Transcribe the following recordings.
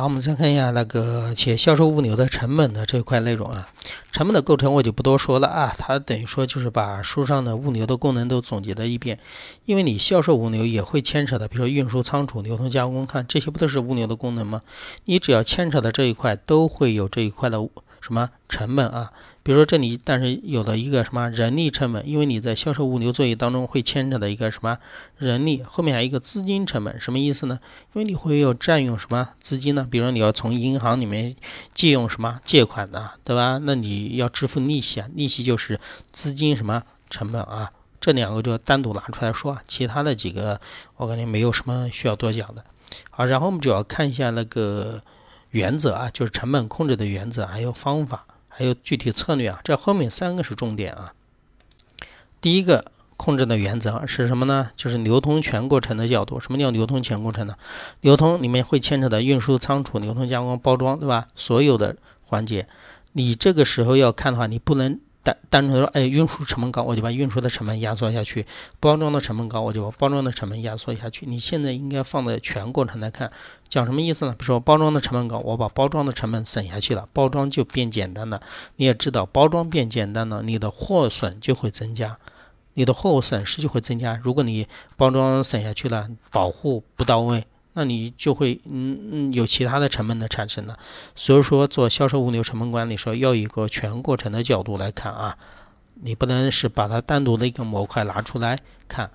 好，我们再看一下那个企业销售物流的成本的这一块内容啊，成本的构成我就不多说了啊，它等于说就是把书上的物流的功能都总结了一遍，因为你销售物流也会牵扯的，比如说运输、仓储、流通、加工，看这些不都是物流的功能吗？你只要牵扯的这一块，都会有这一块的什么成本啊？比如说这里，但是有的一个什么人力成本，因为你在销售物流作业当中会牵扯的一个什么人力，后面还有一个资金成本，什么意思呢？因为你会有占用什么资金呢？比如说你要从银行里面借用什么借款的，对吧？那你要支付利息啊，利息就是资金什么成本啊？这两个就单独拿出来说啊，其他的几个我感觉没有什么需要多讲的。好，然后我们就要看一下那个原则啊，就是成本控制的原则还有方法。还有具体策略啊，这后面三个是重点啊。第一个控制的原则是什么呢？就是流通全过程的角度。什么叫流通全过程呢？流通里面会牵扯到运输、仓储、流通、加工、包装，对吧？所有的环节，你这个时候要看的话，你不能。单单纯说，哎，运输成本高，我就把运输的成本压缩下去；包装的成本高，我就把包装的成本压缩下去。你现在应该放在全过程来看，讲什么意思呢？比如说包装的成本高，我把包装的成本省下去了，包装就变简单了。你也知道，包装变简单了，你的货损就会增加，你的货物损失就会增加。如果你包装省下去了，保护不到位。那你就会嗯嗯有其他的成本的产生了，所以说做销售物流成本管理时候要一个全过程的角度来看啊，你不能是把它单独的一个模块拿出来看。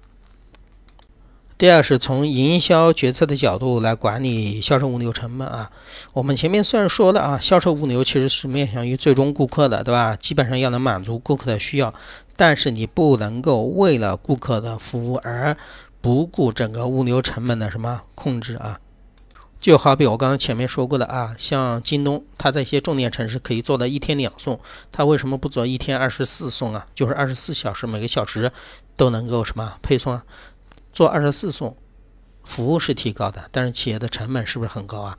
第二是从营销决策的角度来管理销售物流成本啊，我们前面虽然说了啊，销售物流其实是面向于最终顾客的，对吧？基本上要能满足顾客的需要，但是你不能够为了顾客的服务而。不顾整个物流成本的什么控制啊？就好比我刚刚前面说过的啊，像京东，它在一些重点城市可以做到一天两送，它为什么不做一天二十四送啊？就是二十四小时每个小时都能够什么配送啊？做二十四送，服务是提高的，但是企业的成本是不是很高啊？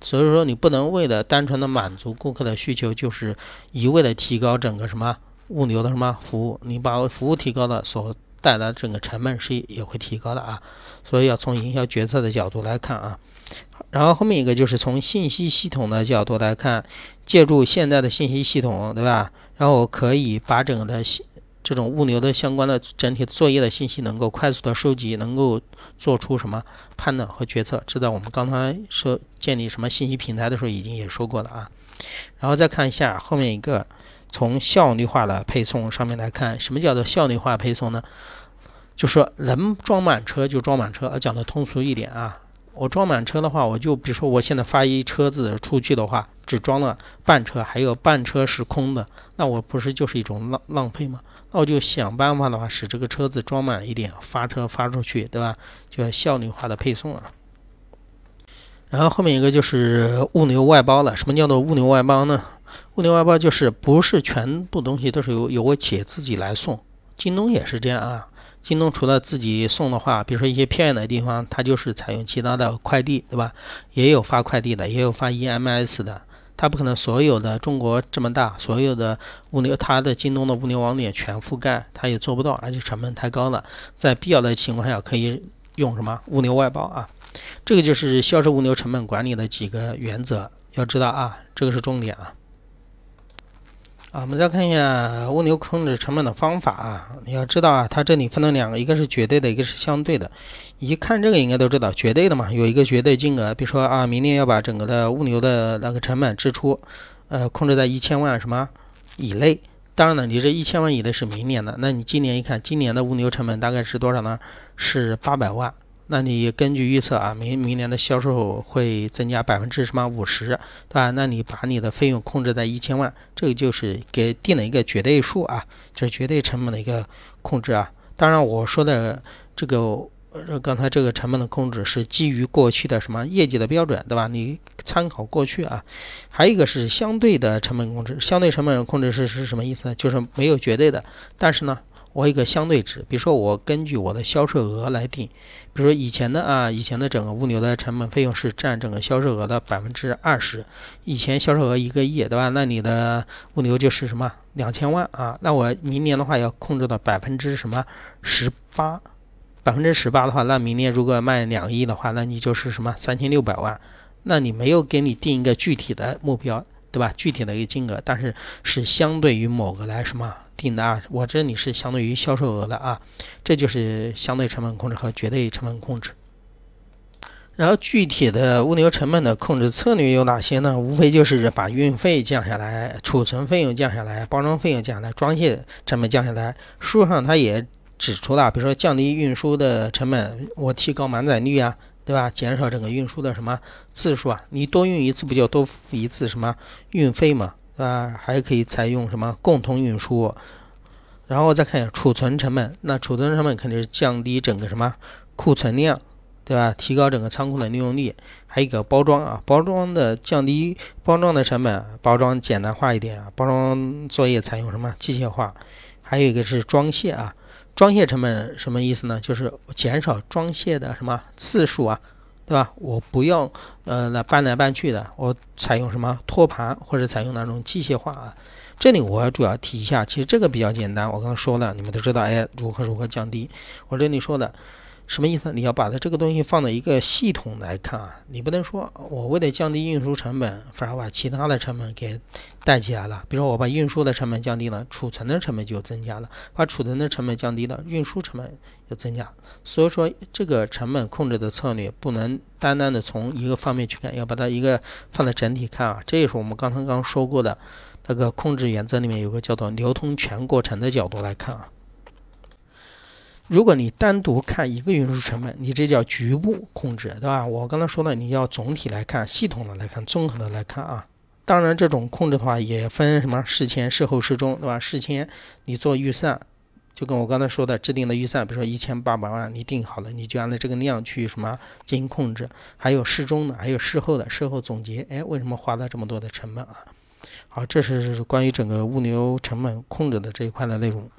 所以说你不能为了单纯的满足顾客的需求，就是一味的提高整个什么物流的什么服务，你把服务提高了所。带来的整个成本是也会提高的啊，所以要从营销决策的角度来看啊，然后后面一个就是从信息系统的角度来看，借助现在的信息系统，对吧？然后可以把整个的这种物流的相关的整体作业的信息能够快速的收集，能够做出什么判断和决策。这在我们刚才说建立什么信息平台的时候已经也说过了啊。然后再看一下后面一个。从效率化的配送上面来看，什么叫做效率化配送呢？就说能装满车就装满车，讲的通俗一点啊。我装满车的话，我就比如说我现在发一车子出去的话，只装了半车，还有半车是空的，那我不是就是一种浪浪费吗？那我就想办法的话，使这个车子装满一点，发车发出去，对吧？就要效率化的配送啊。然后后面一个就是物流外包了，什么叫做物流外包呢？物流外包就是不是全部东西都是由由我企业自己来送，京东也是这样啊。京东除了自己送的话，比如说一些偏远的地方，它就是采用其他的快递，对吧？也有发快递的，也有发 EMS 的。它不可能所有的中国这么大，所有的物流，它的京东的物流网点全覆盖，它也做不到，而且成本太高了。在必要的情况下，可以用什么物流外包啊？这个就是销售物流成本管理的几个原则，要知道啊，这个是重点啊。啊，我们再看一下物流控制成本的方法啊。你要知道啊，它这里分了两个，一个是绝对的，一个是相对的。一看这个应该都知道，绝对的嘛，有一个绝对金额，比如说啊，明年要把整个的物流的那个成本支出，呃，控制在一千万什么以内。当然了，你这一千万以内是明年的，那你今年一看，今年的物流成本大概是多少呢？是八百万。那你根据预测啊，明明年的销售会增加百分之什么五十，对吧？那你把你的费用控制在一千万，这个就是给定了一个绝对数啊，这是绝对成本的一个控制啊。当然我说的这个，呃，刚才这个成本的控制是基于过去的什么业绩的标准，对吧？你参考过去啊。还有一个是相对的成本控制，相对成本控制是是什么意思？就是没有绝对的，但是呢。我一个相对值，比如说我根据我的销售额来定，比如说以前的啊，以前的整个物流的成本费用是占整个销售额的百分之二十，以前销售额一个亿，对吧？那你的物流就是什么两千万啊？那我明年的话要控制到百分之什么十八，百分之十八的话，那明年如果卖两亿的话，那你就是什么三千六百万？那你没有给你定一个具体的目标，对吧？具体的一个金额，但是是相对于某个来什么定的啊？我这里是相对于销售额的啊，这就是相对成本控制和绝对成本控制。然后具体的物流成本的控制策略有哪些呢？无非就是把运费降下来，储存费用降下来，包装费用降下来，装卸成本降下来。书上它也指出了，比如说降低运输的成本，我提高满载率啊，对吧？减少整个运输的什么次数啊？你多运一次不就多付一次什么运费嘛，对吧？还可以采用什么共同运输？然后再看一下储存成本，那储存成本肯定是降低整个什么库存量。对吧？提高整个仓库的利用率，还有一个包装啊，包装的降低包装的成本，包装简单化一点啊，包装作业采用什么机械化？还有一个是装卸啊，装卸成本什么意思呢？就是减少装卸的什么次数啊，对吧？我不用呃来搬来搬去的，我采用什么托盘或者采用那种机械化啊？这里我要主要提一下，其实这个比较简单，我刚刚说了，你们都知道，哎，如何如何降低？我这里说的。什么意思？你要把它这个东西放在一个系统来看啊，你不能说我为了降低运输成本，反而把其他的成本给带起来了。比如说我把运输的成本降低了，储存的成本就增加了；把储存的成本降低了，运输成本就增加。所以说这个成本控制的策略不能单单的从一个方面去看，要把它一个放在整体看啊。这也是我们刚才刚说过的那个控制原则里面有个叫做流通全过程的角度来看啊。如果你单独看一个运输成本，你这叫局部控制，对吧？我刚才说了，你要总体来看，系统的来看，综合的来看啊。当然，这种控制的话也分什么事前、事后、事中，对吧？事前你做预算，就跟我刚才说的制定的预算，比如说一千八百万，你定好了，你就按照这个量去什么进行控制。还有事中的，还有事后的，事后总结，哎，为什么花了这么多的成本啊？好，这是关于整个物流成本控制的这一块的内容。